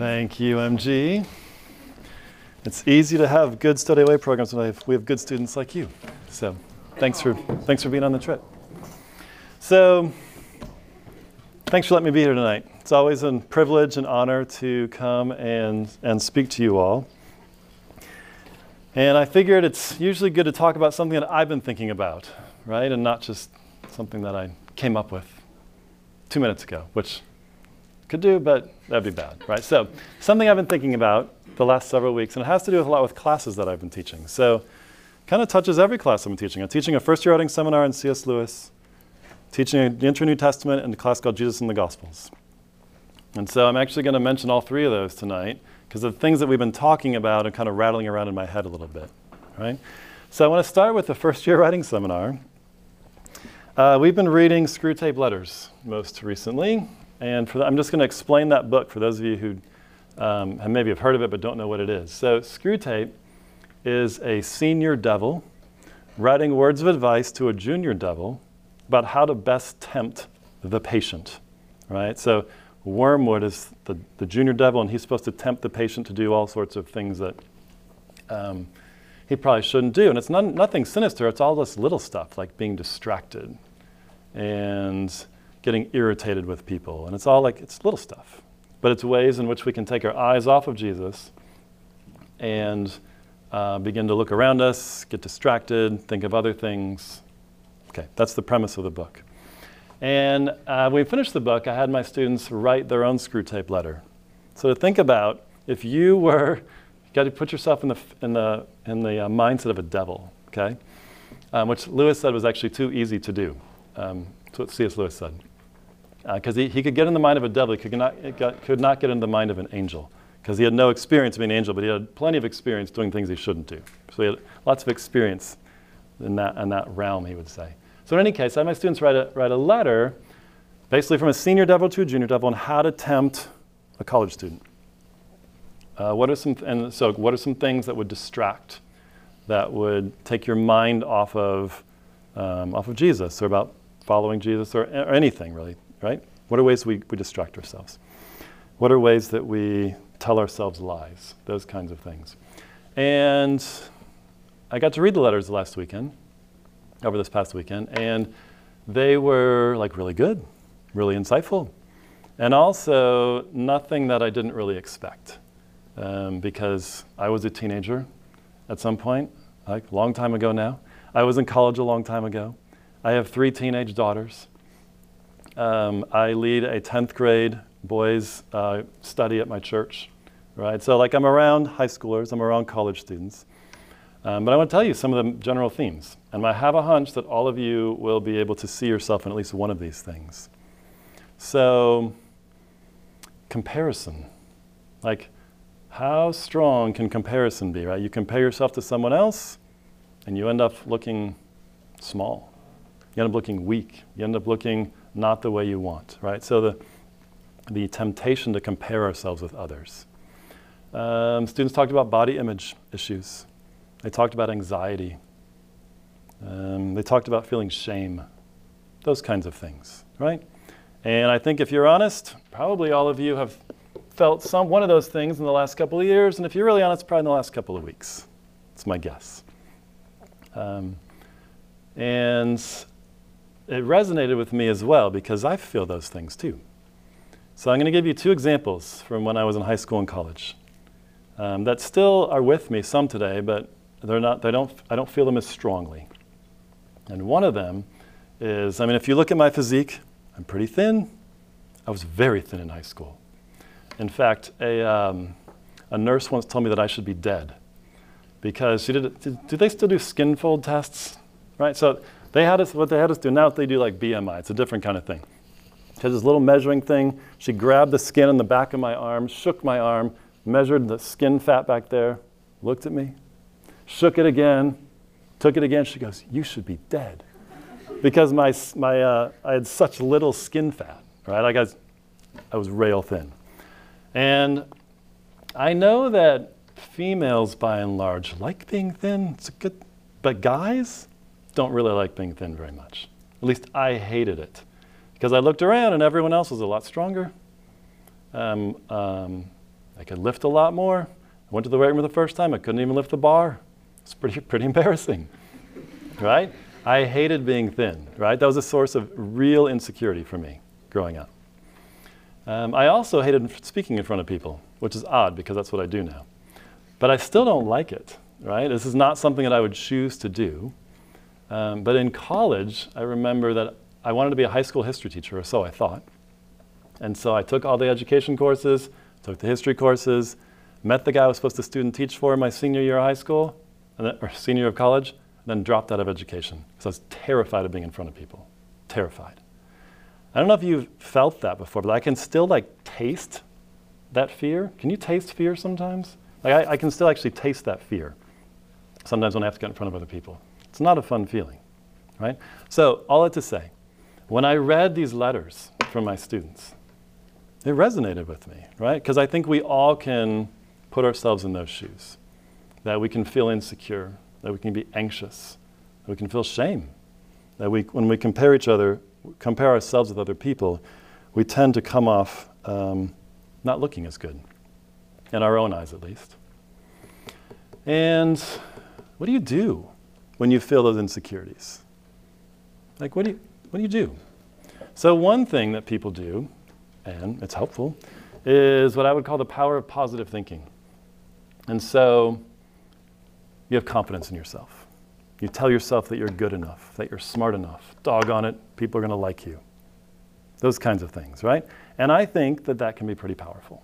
Thank you, MG. It's easy to have good study away programs when we have good students like you. So thanks for, thanks for being on the trip. So thanks for letting me be here tonight. It's always a privilege and honor to come and, and speak to you all. And I figured it's usually good to talk about something that I've been thinking about, right? And not just something that I came up with two minutes ago, which could do, but that'd be bad, right? So, something I've been thinking about the last several weeks, and it has to do with a lot with classes that I've been teaching. So, kind of touches every class been teaching. I'm teaching a first year writing seminar in C.S. Lewis, teaching the Intro New Testament and a class called Jesus and the Gospels. And so, I'm actually going to mention all three of those tonight because the things that we've been talking about are kind of rattling around in my head a little bit, right? So, I want to start with the first year writing seminar. Uh, we've been reading Screwtape Letters most recently, and the, I'm just going to explain that book for those of you who um, have maybe have heard of it but don't know what it is. So, Screwtape is a senior devil writing words of advice to a junior devil about how to best tempt the patient, right? So, Wormwood is the, the junior devil, and he's supposed to tempt the patient to do all sorts of things that um, he probably shouldn't do. And it's not, nothing sinister, it's all this little stuff like being distracted and getting irritated with people. And it's all like, it's little stuff. But it's ways in which we can take our eyes off of Jesus and uh, begin to look around us, get distracted, think of other things. Okay, that's the premise of the book. And uh, when we finished the book, I had my students write their own Screwtape letter. So to think about if you were, you got to put yourself in the, in the, in the uh, mindset of a devil, okay? Um, which Lewis said was actually too easy to do. Um, that's what C.S. Lewis said because uh, he, he could get in the mind of a devil, he could not, got, could not get in the mind of an angel because he had no experience being an angel, but he had plenty of experience doing things he shouldn't do. So he had lots of experience in that, in that realm, he would say. So in any case, I had my students write a, write a letter, basically from a senior devil to a junior devil, on how to tempt a college student. Uh, what are some and so what are some things that would distract, that would take your mind off of um, off of Jesus or about following Jesus or, or anything really, right? What are ways we, we distract ourselves? What are ways that we tell ourselves lies? Those kinds of things. And I got to read the letters last weekend, over this past weekend, and they were like really good, really insightful, and also nothing that I didn't really expect. Um, because I was a teenager at some point, like a long time ago now. I was in college a long time ago. I have three teenage daughters. Um, I lead a 10th grade boys uh, study at my church, right? So, like, I'm around high schoolers, I'm around college students. Um, but I want to tell you some of the general themes. And I have a hunch that all of you will be able to see yourself in at least one of these things. So, comparison. Like, how strong can comparison be, right? You compare yourself to someone else, and you end up looking small. You end up looking weak. You end up looking not the way you want, right? So the, the temptation to compare ourselves with others. Um, students talked about body image issues. They talked about anxiety. Um, they talked about feeling shame. Those kinds of things, right? And I think if you're honest, probably all of you have felt some one of those things in the last couple of years. And if you're really honest, probably in the last couple of weeks. It's my guess. Um, and it resonated with me as well because I feel those things too. So I'm going to give you two examples from when I was in high school and college um, that still are with me some today, but they're not, they don't, I don't feel them as strongly. And one of them is I mean, if you look at my physique, I'm pretty thin. I was very thin in high school. In fact, a, um, a nurse once told me that I should be dead because she did, did, do they still do skin fold tests? Right? So they had us, what they had us do now, they do like BMI. It's a different kind of thing. She had this little measuring thing. She grabbed the skin on the back of my arm, shook my arm, measured the skin fat back there, looked at me, shook it again, took it again. She goes, You should be dead. Because my, my, uh, I had such little skin fat, right? Like I was, I was rail thin. And I know that females, by and large, like being thin. It's a good, but guys, don't really like being thin very much. At least I hated it. Because I looked around and everyone else was a lot stronger. Um, um, I could lift a lot more. I went to the weight room the first time, I couldn't even lift the bar. It's pretty, pretty embarrassing, right? I hated being thin, right? That was a source of real insecurity for me growing up. Um, I also hated speaking in front of people, which is odd because that's what I do now. But I still don't like it, right? This is not something that I would choose to do. Um, but in college, I remember that I wanted to be a high school history teacher, or so I thought. And so I took all the education courses, took the history courses, met the guy I was supposed to student teach for my senior year of high school, then, or senior year of college, and then dropped out of education because I was terrified of being in front of people. Terrified. I don't know if you've felt that before, but I can still like taste that fear. Can you taste fear sometimes? Like I, I can still actually taste that fear sometimes when I have to get in front of other people. It's not a fun feeling, right? So, all that to say, when I read these letters from my students, it resonated with me, right? Because I think we all can put ourselves in those shoes. That we can feel insecure, that we can be anxious, that we can feel shame. That we, when we compare each other, compare ourselves with other people, we tend to come off um, not looking as good, in our own eyes at least. And what do you do when you feel those insecurities? Like, what do you, what do, you do? So, one thing that people do, and it's helpful, is what I would call the power of positive thinking. And so, you have confidence in yourself. You tell yourself that you're good enough, that you're smart enough. Doggone it, people are going to like you. Those kinds of things, right? And I think that that can be pretty powerful,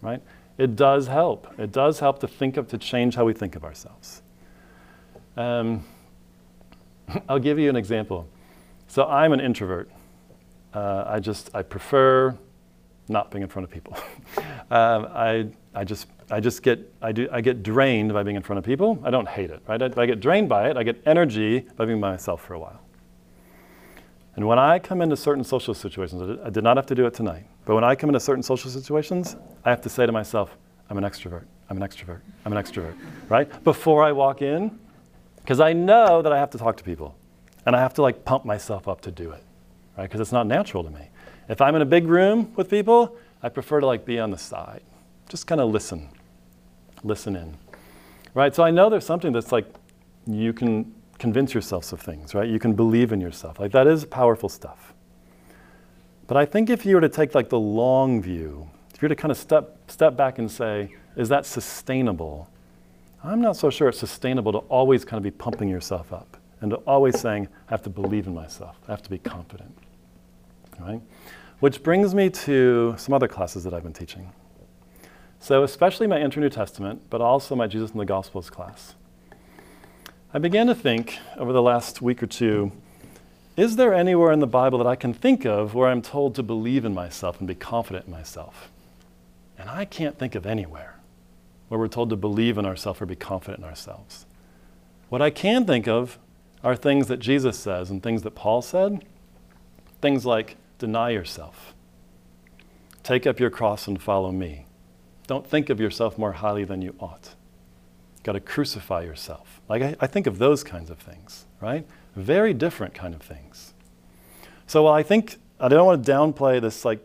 right? It does help. It does help to think of, to change how we think of ourselves. Um, I'll give you an example. So I'm an introvert. Uh, I just, I prefer not being in front of people. um, I, I just I just get, I, do, I get drained by being in front of people. I don't hate it, right? I, I get drained by it. I get energy by being by myself for a while. And when I come into certain social situations, I did not have to do it tonight, but when I come into certain social situations, I have to say to myself, I'm an extrovert, I'm an extrovert, I'm an extrovert, right? Before I walk in, because I know that I have to talk to people and I have to like pump myself up to do it, right? Because it's not natural to me. If I'm in a big room with people, I prefer to like be on the side, just kind of listen, listen in. Right? So I know there's something that's like you can convince yourself of things, right? You can believe in yourself. Like that is powerful stuff. But I think if you were to take like the long view, if you were to kind of step step back and say, is that sustainable? I'm not so sure it's sustainable to always kind of be pumping yourself up and to always saying, I have to believe in myself. I have to be confident. Right? Which brings me to some other classes that I've been teaching. So, especially my Intro New Testament, but also my Jesus and the Gospels class. I began to think over the last week or two is there anywhere in the Bible that I can think of where I'm told to believe in myself and be confident in myself? And I can't think of anywhere where we're told to believe in ourselves or be confident in ourselves. What I can think of are things that Jesus says and things that Paul said. Things like deny yourself, take up your cross and follow me. Don't think of yourself more highly than you ought. You've got to crucify yourself. Like I, I think of those kinds of things, right? Very different kind of things. So while I think I don't want to downplay this like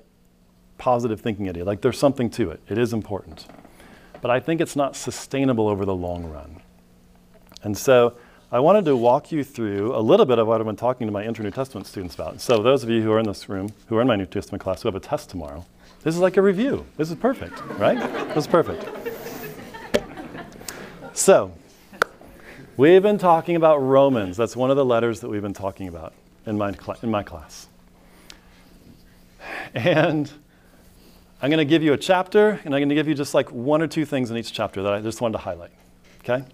positive thinking idea. Like there's something to it. It is important. But I think it's not sustainable over the long run. And so I wanted to walk you through a little bit of what I've been talking to my Intro New Testament students about. So those of you who are in this room, who are in my New Testament class, who have a test tomorrow, this is like a review. This is perfect, right? This is perfect. So, we've been talking about Romans. That's one of the letters that we've been talking about in my, cl- in my class. And I'm going to give you a chapter, and I'm going to give you just like one or two things in each chapter that I just wanted to highlight. Okay?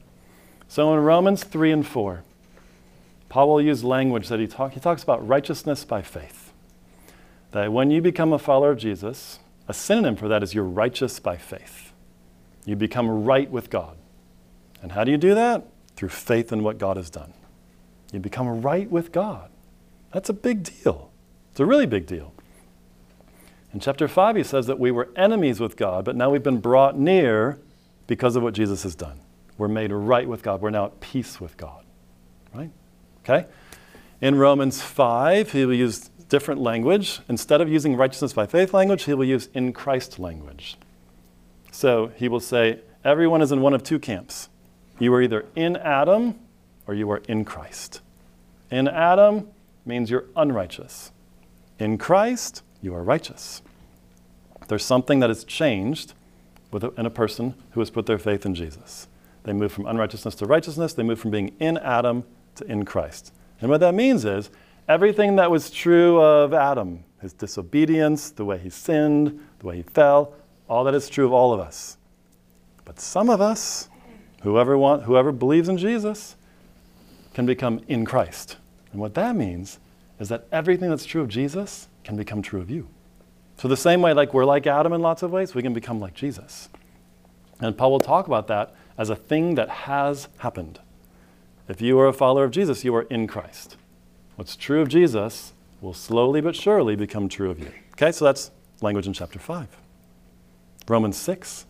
So, in Romans 3 and 4, Paul will use language that he, talk, he talks about righteousness by faith that when you become a follower of Jesus, a synonym for that is you're righteous by faith. You become right with God. And how do you do that? Through faith in what God has done. You become right with God. That's a big deal. It's a really big deal. In chapter 5, he says that we were enemies with God, but now we've been brought near because of what Jesus has done. We're made right with God. We're now at peace with God. Right? Okay? In Romans 5, he will use different language. Instead of using righteousness by faith language, he will use in Christ language. So he will say, Everyone is in one of two camps. You are either in Adam or you are in Christ. In Adam means you're unrighteous. In Christ, you are righteous. There's something that has changed in a person who has put their faith in Jesus. They move from unrighteousness to righteousness. They move from being in Adam to in Christ. And what that means is everything that was true of Adam, his disobedience, the way he sinned, the way he fell, all that is true of all of us. But some of us, whoever, want, whoever believes in Jesus, can become in Christ. And what that means is that everything that's true of Jesus can become true of you. So, the same way, like we're like Adam in lots of ways, we can become like Jesus. And Paul will talk about that as a thing that has happened. If you are a follower of Jesus, you are in Christ. What's true of Jesus will slowly but surely become true of you. Okay, so that's language in chapter 5. Romans 6,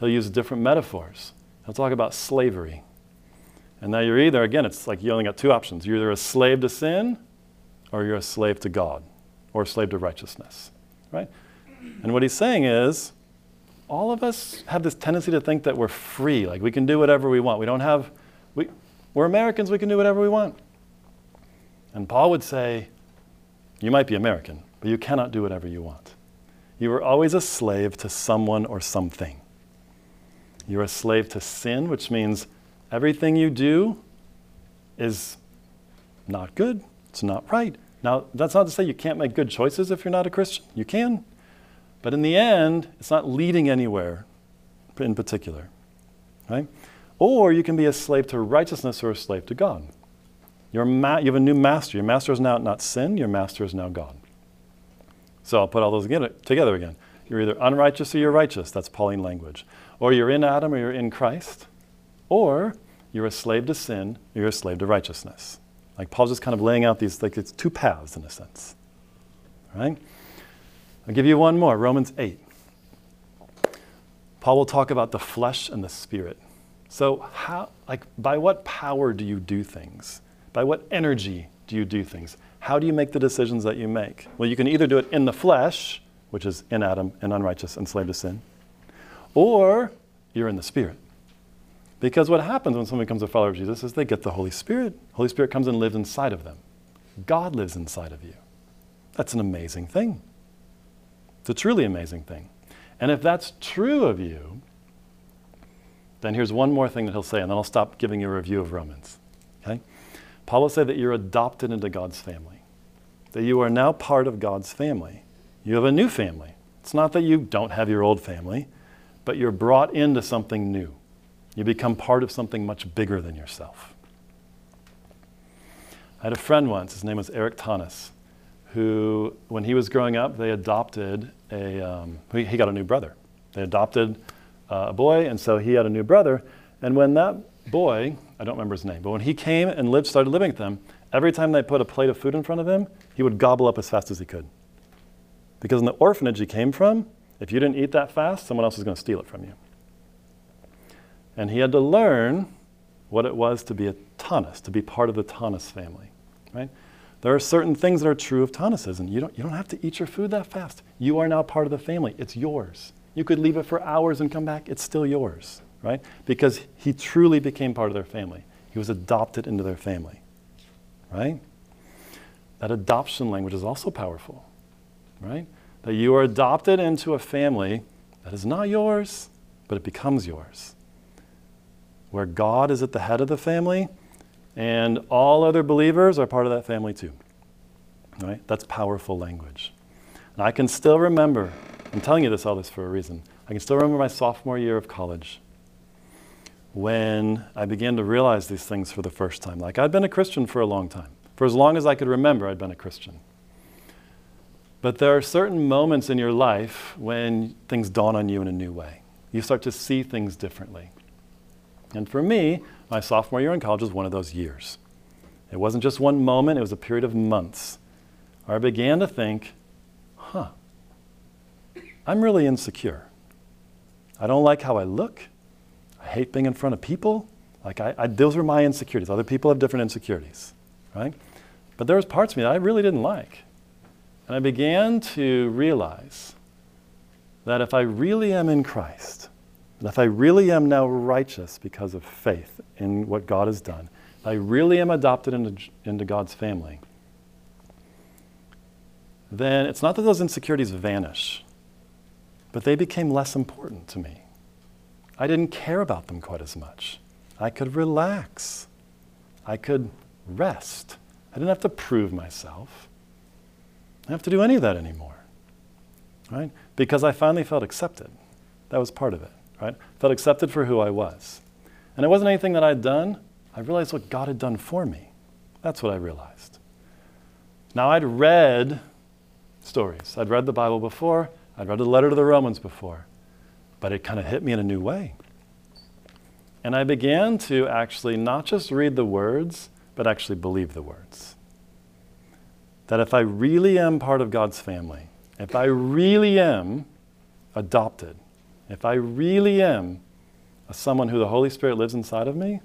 he'll use different metaphors. He'll talk about slavery. And now you're either, again, it's like you only got two options. You're either a slave to sin or you're a slave to God or a slave to righteousness, right? And what he's saying is, all of us have this tendency to think that we're free, like we can do whatever we want. We don't have, we, we're Americans, we can do whatever we want. And Paul would say, You might be American, but you cannot do whatever you want. You are always a slave to someone or something. You're a slave to sin, which means everything you do is not good, it's not right. Now, that's not to say you can't make good choices if you're not a Christian. You can. But in the end, it's not leading anywhere in particular. Right? Or you can be a slave to righteousness or a slave to God. You're ma- you have a new master. Your master is now not sin, your master is now God. So I'll put all those again, together again. You're either unrighteous or you're righteous. That's Pauline language. Or you're in Adam or you're in Christ. Or you're a slave to sin or you're a slave to righteousness. Like Paul's just kind of laying out these, like it's two paths in a sense. All right? I'll give you one more Romans 8. Paul will talk about the flesh and the spirit. So, how, like, by what power do you do things? By what energy do you do things? How do you make the decisions that you make? Well, you can either do it in the flesh, which is in Adam and unrighteous and slave to sin, or you're in the spirit. Because what happens when someone becomes a follower of Jesus is they get the Holy Spirit. Holy Spirit comes and lives inside of them. God lives inside of you. That's an amazing thing. It's a truly amazing thing. And if that's true of you, then here's one more thing that he'll say, and then I'll stop giving you a review of Romans. Okay? Paul say that you're adopted into God's family, that you are now part of God's family. You have a new family. It's not that you don't have your old family, but you're brought into something new. You become part of something much bigger than yourself. I had a friend once, his name was Eric Thomas, who, when he was growing up, they adopted a, um, he, he got a new brother. They adopted uh, a boy, and so he had a new brother. And when that boy, I don't remember his name, but when he came and lived, started living with them, every time they put a plate of food in front of him, he would gobble up as fast as he could. Because in the orphanage he came from, if you didn't eat that fast, someone else was going to steal it from you. And he had to learn what it was to be a Thomas, to be part of the Thomas family, right? There are certain things that are true of Thomasism. You don't, you don't have to eat your food that fast. You are now part of the family. It's yours. You could leave it for hours and come back, it's still yours, right? Because he truly became part of their family. He was adopted into their family, right? That adoption language is also powerful, right? That you are adopted into a family that is not yours, but it becomes yours. Where God is at the head of the family, and all other believers are part of that family too. Right? That's powerful language. And I can still remember I'm telling you this all this for a reason. I can still remember my sophomore year of college when I began to realize these things for the first time. Like I'd been a Christian for a long time. For as long as I could remember, I'd been a Christian. But there are certain moments in your life when things dawn on you in a new way. You start to see things differently. And for me, my sophomore year in college was one of those years. It wasn't just one moment, it was a period of months I began to think, huh, I'm really insecure. I don't like how I look. I hate being in front of people. Like I, I, those were my insecurities. Other people have different insecurities, right? But there was parts of me that I really didn't like. And I began to realize that if I really am in Christ, that if I really am now righteous because of faith in what God has done, I really am adopted into, into God's family, then it's not that those insecurities vanish, but they became less important to me. I didn't care about them quite as much. I could relax. I could rest. I didn't have to prove myself. I don't have to do any of that anymore. Right? Because I finally felt accepted. That was part of it, right? Felt accepted for who I was. And it wasn't anything that I'd done. I realized what God had done for me. That's what I realized. Now, I'd read stories. I'd read the Bible before, I'd read the letter to the Romans before, but it kind of hit me in a new way. And I began to actually not just read the words, but actually believe the words. That if I really am part of God's family, if I really am adopted, if I really am a someone who the Holy Spirit lives inside of me,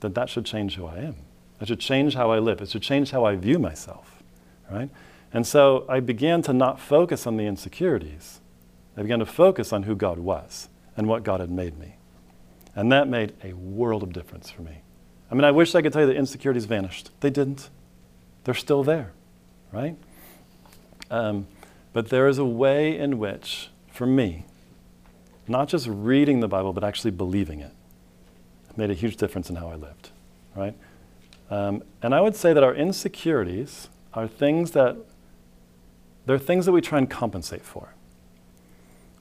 then that should change who I am. It should change how I live. It should change how I view myself, right? And so I began to not focus on the insecurities. I began to focus on who God was and what God had made me. And that made a world of difference for me. I mean, I wish I could tell you that insecurities vanished. They didn't. They're still there, right? Um, but there is a way in which, for me, not just reading the Bible, but actually believing it, made a huge difference in how I lived, right? Um, and I would say that our insecurities are things that they're things that we try and compensate for.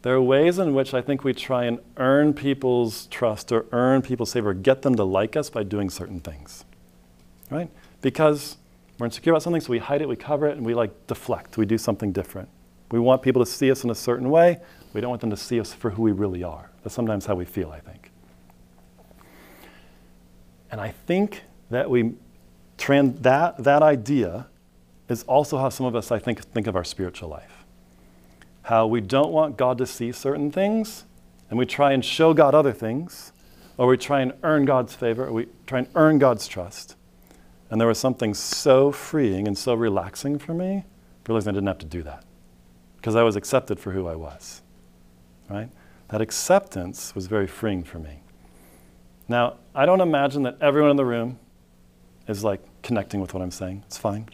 There are ways in which I think we try and earn people's trust or earn people's favor, get them to like us by doing certain things, right? Because we're insecure about something, so we hide it, we cover it, and we like deflect. We do something different. We want people to see us in a certain way. We don't want them to see us for who we really are. That's sometimes how we feel, I think. And I think that we trans- that, that idea is also how some of us, I think, think of our spiritual life. How we don't want God to see certain things, and we try and show God other things, or we try and earn God's favor, or we try and earn God's trust. And there was something so freeing and so relaxing for me, realizing I didn't have to do that because I was accepted for who I was. Right? That acceptance was very freeing for me. Now, I don't imagine that everyone in the room is like connecting with what I'm saying. It's fine.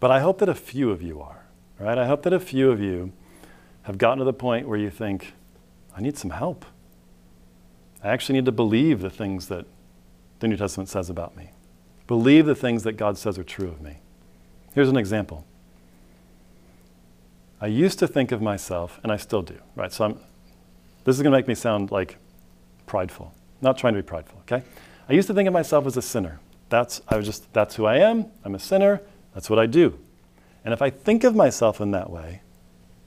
But I hope that a few of you are, right? I hope that a few of you have gotten to the point where you think, I need some help. I actually need to believe the things that the New Testament says about me, believe the things that God says are true of me. Here's an example. I used to think of myself, and I still do, right? So I'm, this is going to make me sound like prideful. Not trying to be prideful, okay? I used to think of myself as a sinner. That's, I was just, that's who I am. I'm a sinner. That's what I do. And if I think of myself in that way,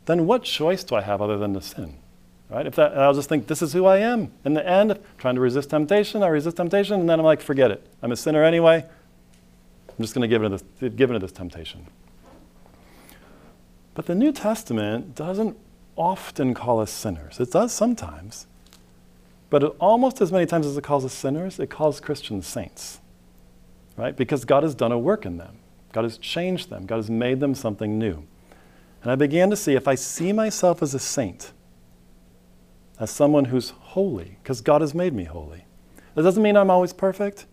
then what choice do I have other than to sin? Right? If that, I'll just think, this is who I am. In the end, trying to resist temptation, I resist temptation, and then I'm like, forget it. I'm a sinner anyway. I'm just going to give into this, give into this temptation. But the New Testament doesn't often call us sinners. It does sometimes. But almost as many times as it calls us sinners, it calls Christians saints. Right? Because God has done a work in them. God has changed them. God has made them something new. And I began to see if I see myself as a saint, as someone who's holy, because God has made me holy. That doesn't mean I'm always perfect.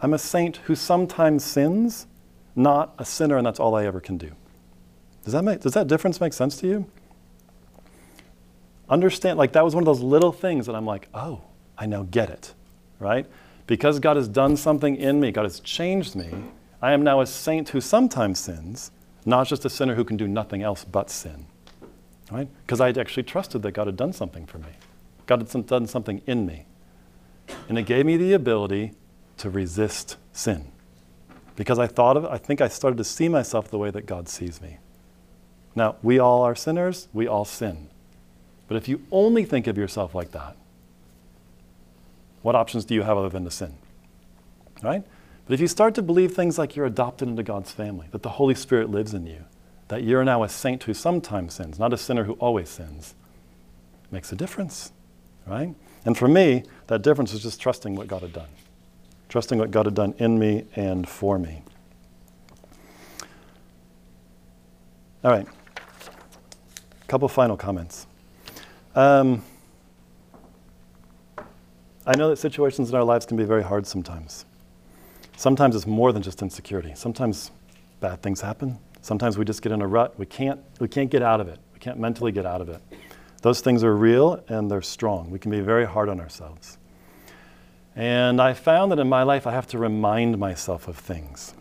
I'm a saint who sometimes sins, not a sinner, and that's all I ever can do. Does that, make, does that difference make sense to you? Understand, like that was one of those little things that I'm like, oh, I now get it, right? Because God has done something in me, God has changed me, I am now a saint who sometimes sins, not just a sinner who can do nothing else but sin, right? Because I had actually trusted that God had done something for me. God had done something in me. And it gave me the ability to resist sin. Because I thought of I think I started to see myself the way that God sees me. Now, we all are sinners, we all sin. But if you only think of yourself like that, what options do you have other than to sin? Right? But if you start to believe things like you're adopted into God's family, that the Holy Spirit lives in you, that you're now a saint who sometimes sins, not a sinner who always sins, makes a difference, right? And for me, that difference was just trusting what God had done. trusting what God had done in me and for me. All right, a couple final comments. Um, I know that situations in our lives can be very hard sometimes. Sometimes it's more than just insecurity. Sometimes bad things happen. Sometimes we just get in a rut. We can't, we can't get out of it. We can't mentally get out of it. Those things are real and they're strong. We can be very hard on ourselves. And I found that in my life, I have to remind myself of things.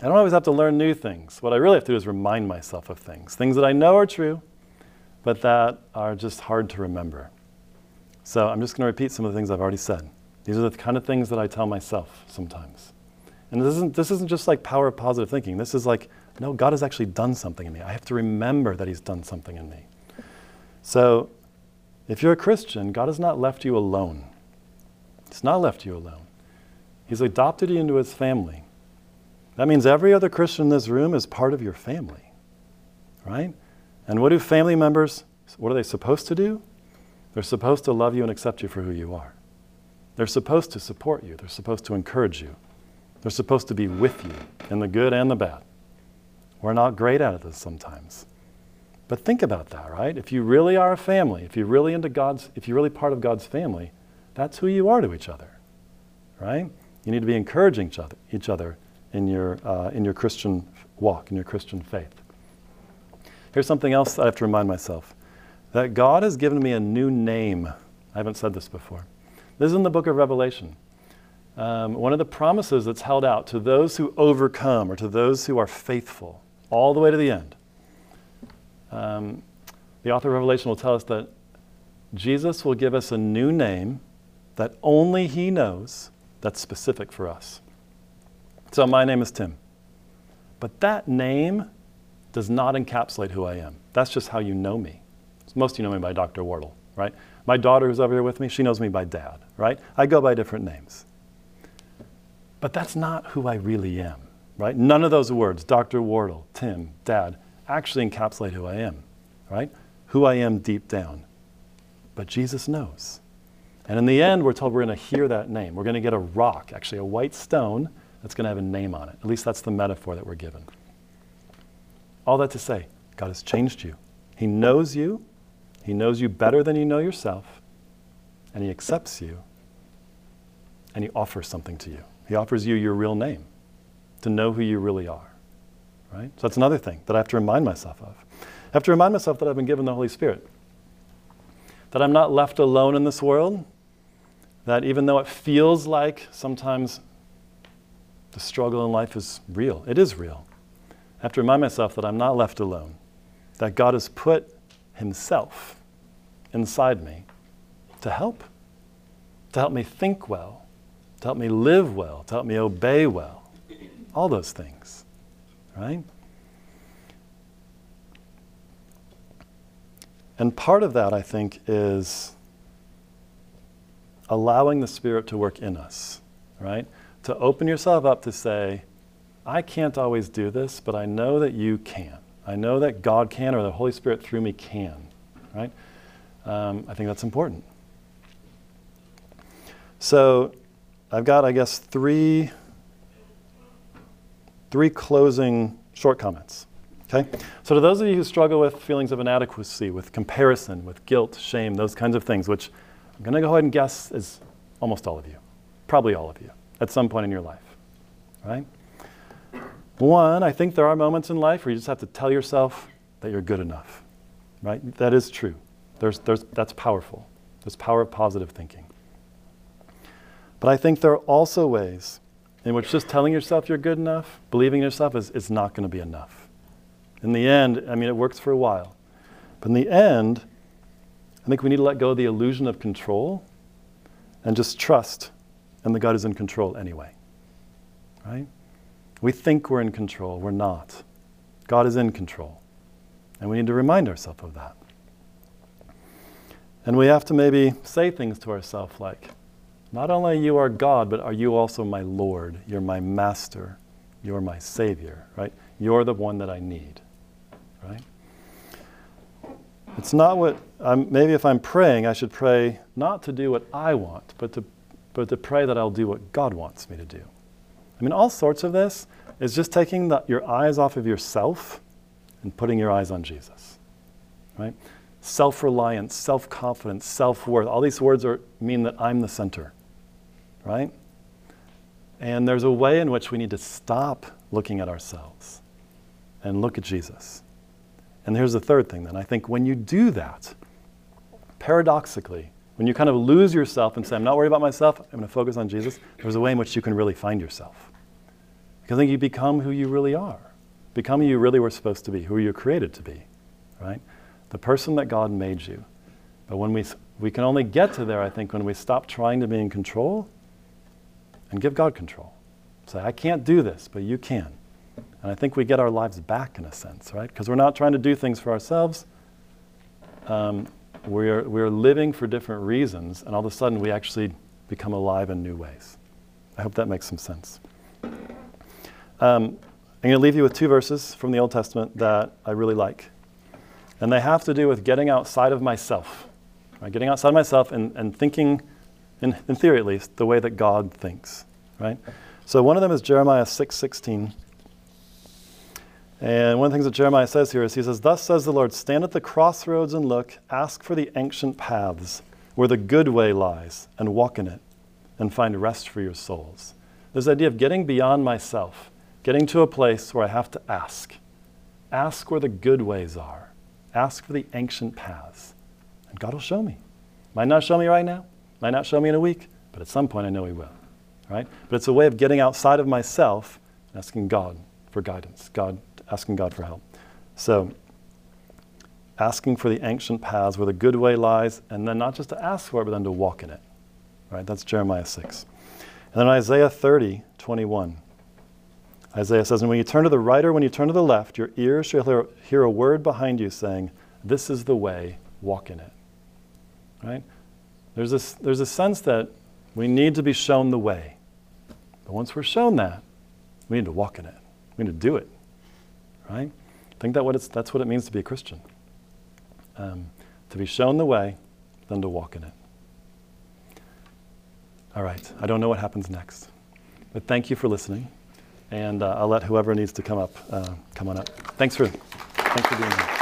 I don't always have to learn new things. What I really have to do is remind myself of things, things that I know are true, but that are just hard to remember. So I'm just going to repeat some of the things I've already said. These are the kind of things that I tell myself sometimes. And this isn't, this isn't just like power of positive thinking. This is like, no, God has actually done something in me. I have to remember that He's done something in me. So if you're a Christian, God has not left you alone. He's not left you alone. He's adopted you into His family. That means every other Christian in this room is part of your family, right? And what do family members, what are they supposed to do? They're supposed to love you and accept you for who you are. They're supposed to support you. They're supposed to encourage you. They're supposed to be with you in the good and the bad. We're not great at this sometimes. But think about that, right? If you really are a family, if you're really into God's, if you're really part of God's family, that's who you are to each other, right? You need to be encouraging each other, each other in your, uh, in your Christian walk, in your Christian faith. Here's something else I have to remind myself that God has given me a new name. I haven't said this before. This is in the book of Revelation. Um, one of the promises that's held out to those who overcome or to those who are faithful all the way to the end. Um, the author of Revelation will tell us that Jesus will give us a new name that only He knows that's specific for us. So, my name is Tim. But that name does not encapsulate who I am. That's just how you know me. Most of you know me by Dr. Wardle, right? My daughter who's over here with me, she knows me by dad, right? I go by different names. But that's not who I really am, right? None of those words, Dr. Wardle, Tim, dad, actually encapsulate who I am, right? Who I am deep down. But Jesus knows. And in the end, we're told we're going to hear that name. We're going to get a rock, actually a white stone, that's going to have a name on it. At least that's the metaphor that we're given. All that to say, God has changed you. He knows you, He knows you better than you know yourself, and He accepts you, and He offers something to you. He offers you your real name to know who you really are. Right? So that's another thing that I have to remind myself of. I have to remind myself that I've been given the Holy Spirit. That I'm not left alone in this world. That even though it feels like sometimes the struggle in life is real, it is real. I have to remind myself that I'm not left alone. That God has put Himself inside me to help, to help me think well, to help me live well, to help me obey well. All those things, right? And part of that, I think, is allowing the Spirit to work in us, right? To open yourself up to say, I can't always do this, but I know that you can. I know that God can, or the Holy Spirit through me can, right? Um, I think that's important. So, I've got, I guess, three, three closing short comments. Okay? So, to those of you who struggle with feelings of inadequacy, with comparison, with guilt, shame, those kinds of things, which I'm going to go ahead and guess is almost all of you, probably all of you, at some point in your life, right? One, I think there are moments in life where you just have to tell yourself that you're good enough, right? That is true. There's, there's, that's powerful. There's power of positive thinking. But I think there are also ways in which just telling yourself you're good enough, believing in yourself, is, is not going to be enough. In the end, I mean, it works for a while. But in the end, I think we need to let go of the illusion of control and just trust and the God is in control anyway. Right? We think we're in control, we're not. God is in control. And we need to remind ourselves of that. And we have to maybe say things to ourselves like, not only you are God, but are you also my Lord? You're my master. You're my Savior, right? You're the one that I need, right? It's not what, I'm, maybe if I'm praying, I should pray not to do what I want, but to but to pray that I'll do what God wants me to do. I mean, all sorts of this is just taking the, your eyes off of yourself and putting your eyes on Jesus, right? Self reliance, self confidence, self worth. All these words are, mean that I'm the center, right? And there's a way in which we need to stop looking at ourselves and look at Jesus. And here's the third thing then. I think when you do that, paradoxically, when you kind of lose yourself and say, I'm not worried about myself, I'm going to focus on Jesus, there's a way in which you can really find yourself. Because I think you become who you really are, become who you really were supposed to be, who you're created to be, right? The person that God made you. But when we, we can only get to there, I think, when we stop trying to be in control and give God control. Say, I can't do this, but you can. And I think we get our lives back in a sense, right? Because we're not trying to do things for ourselves. Um, we're, we're living for different reasons, and all of a sudden we actually become alive in new ways. I hope that makes some sense. Um, I'm going to leave you with two verses from the Old Testament that I really like. And they have to do with getting outside of myself, right? getting outside of myself and, and thinking, in, in theory at least, the way that God thinks. Right? So one of them is Jeremiah 6:16. And one of the things that Jeremiah says here is he says, Thus says the Lord, stand at the crossroads and look, ask for the ancient paths where the good way lies, and walk in it, and find rest for your souls. This idea of getting beyond myself, getting to a place where I have to ask. Ask where the good ways are. Ask for the ancient paths. And God will show me. Might not show me right now, might not show me in a week, but at some point I know He will. Right? But it's a way of getting outside of myself and asking God for guidance, God, asking God for help. So, asking for the ancient paths where the good way lies, and then not just to ask for it, but then to walk in it. Right? That's Jeremiah 6. And then Isaiah 30, 21. Isaiah says, And when you turn to the right or when you turn to the left, your ears shall hear, hear a word behind you saying, This is the way, walk in it. Right? There's this, there's a sense that we need to be shown the way. But once we're shown that, we need to walk in it. We need to do it. Right? I think that what it's, that's what it means to be a Christian. Um, to be shown the way, then to walk in it. All right. I don't know what happens next. But thank you for listening. And uh, I'll let whoever needs to come up uh, come on up. Thanks for, thanks for being here.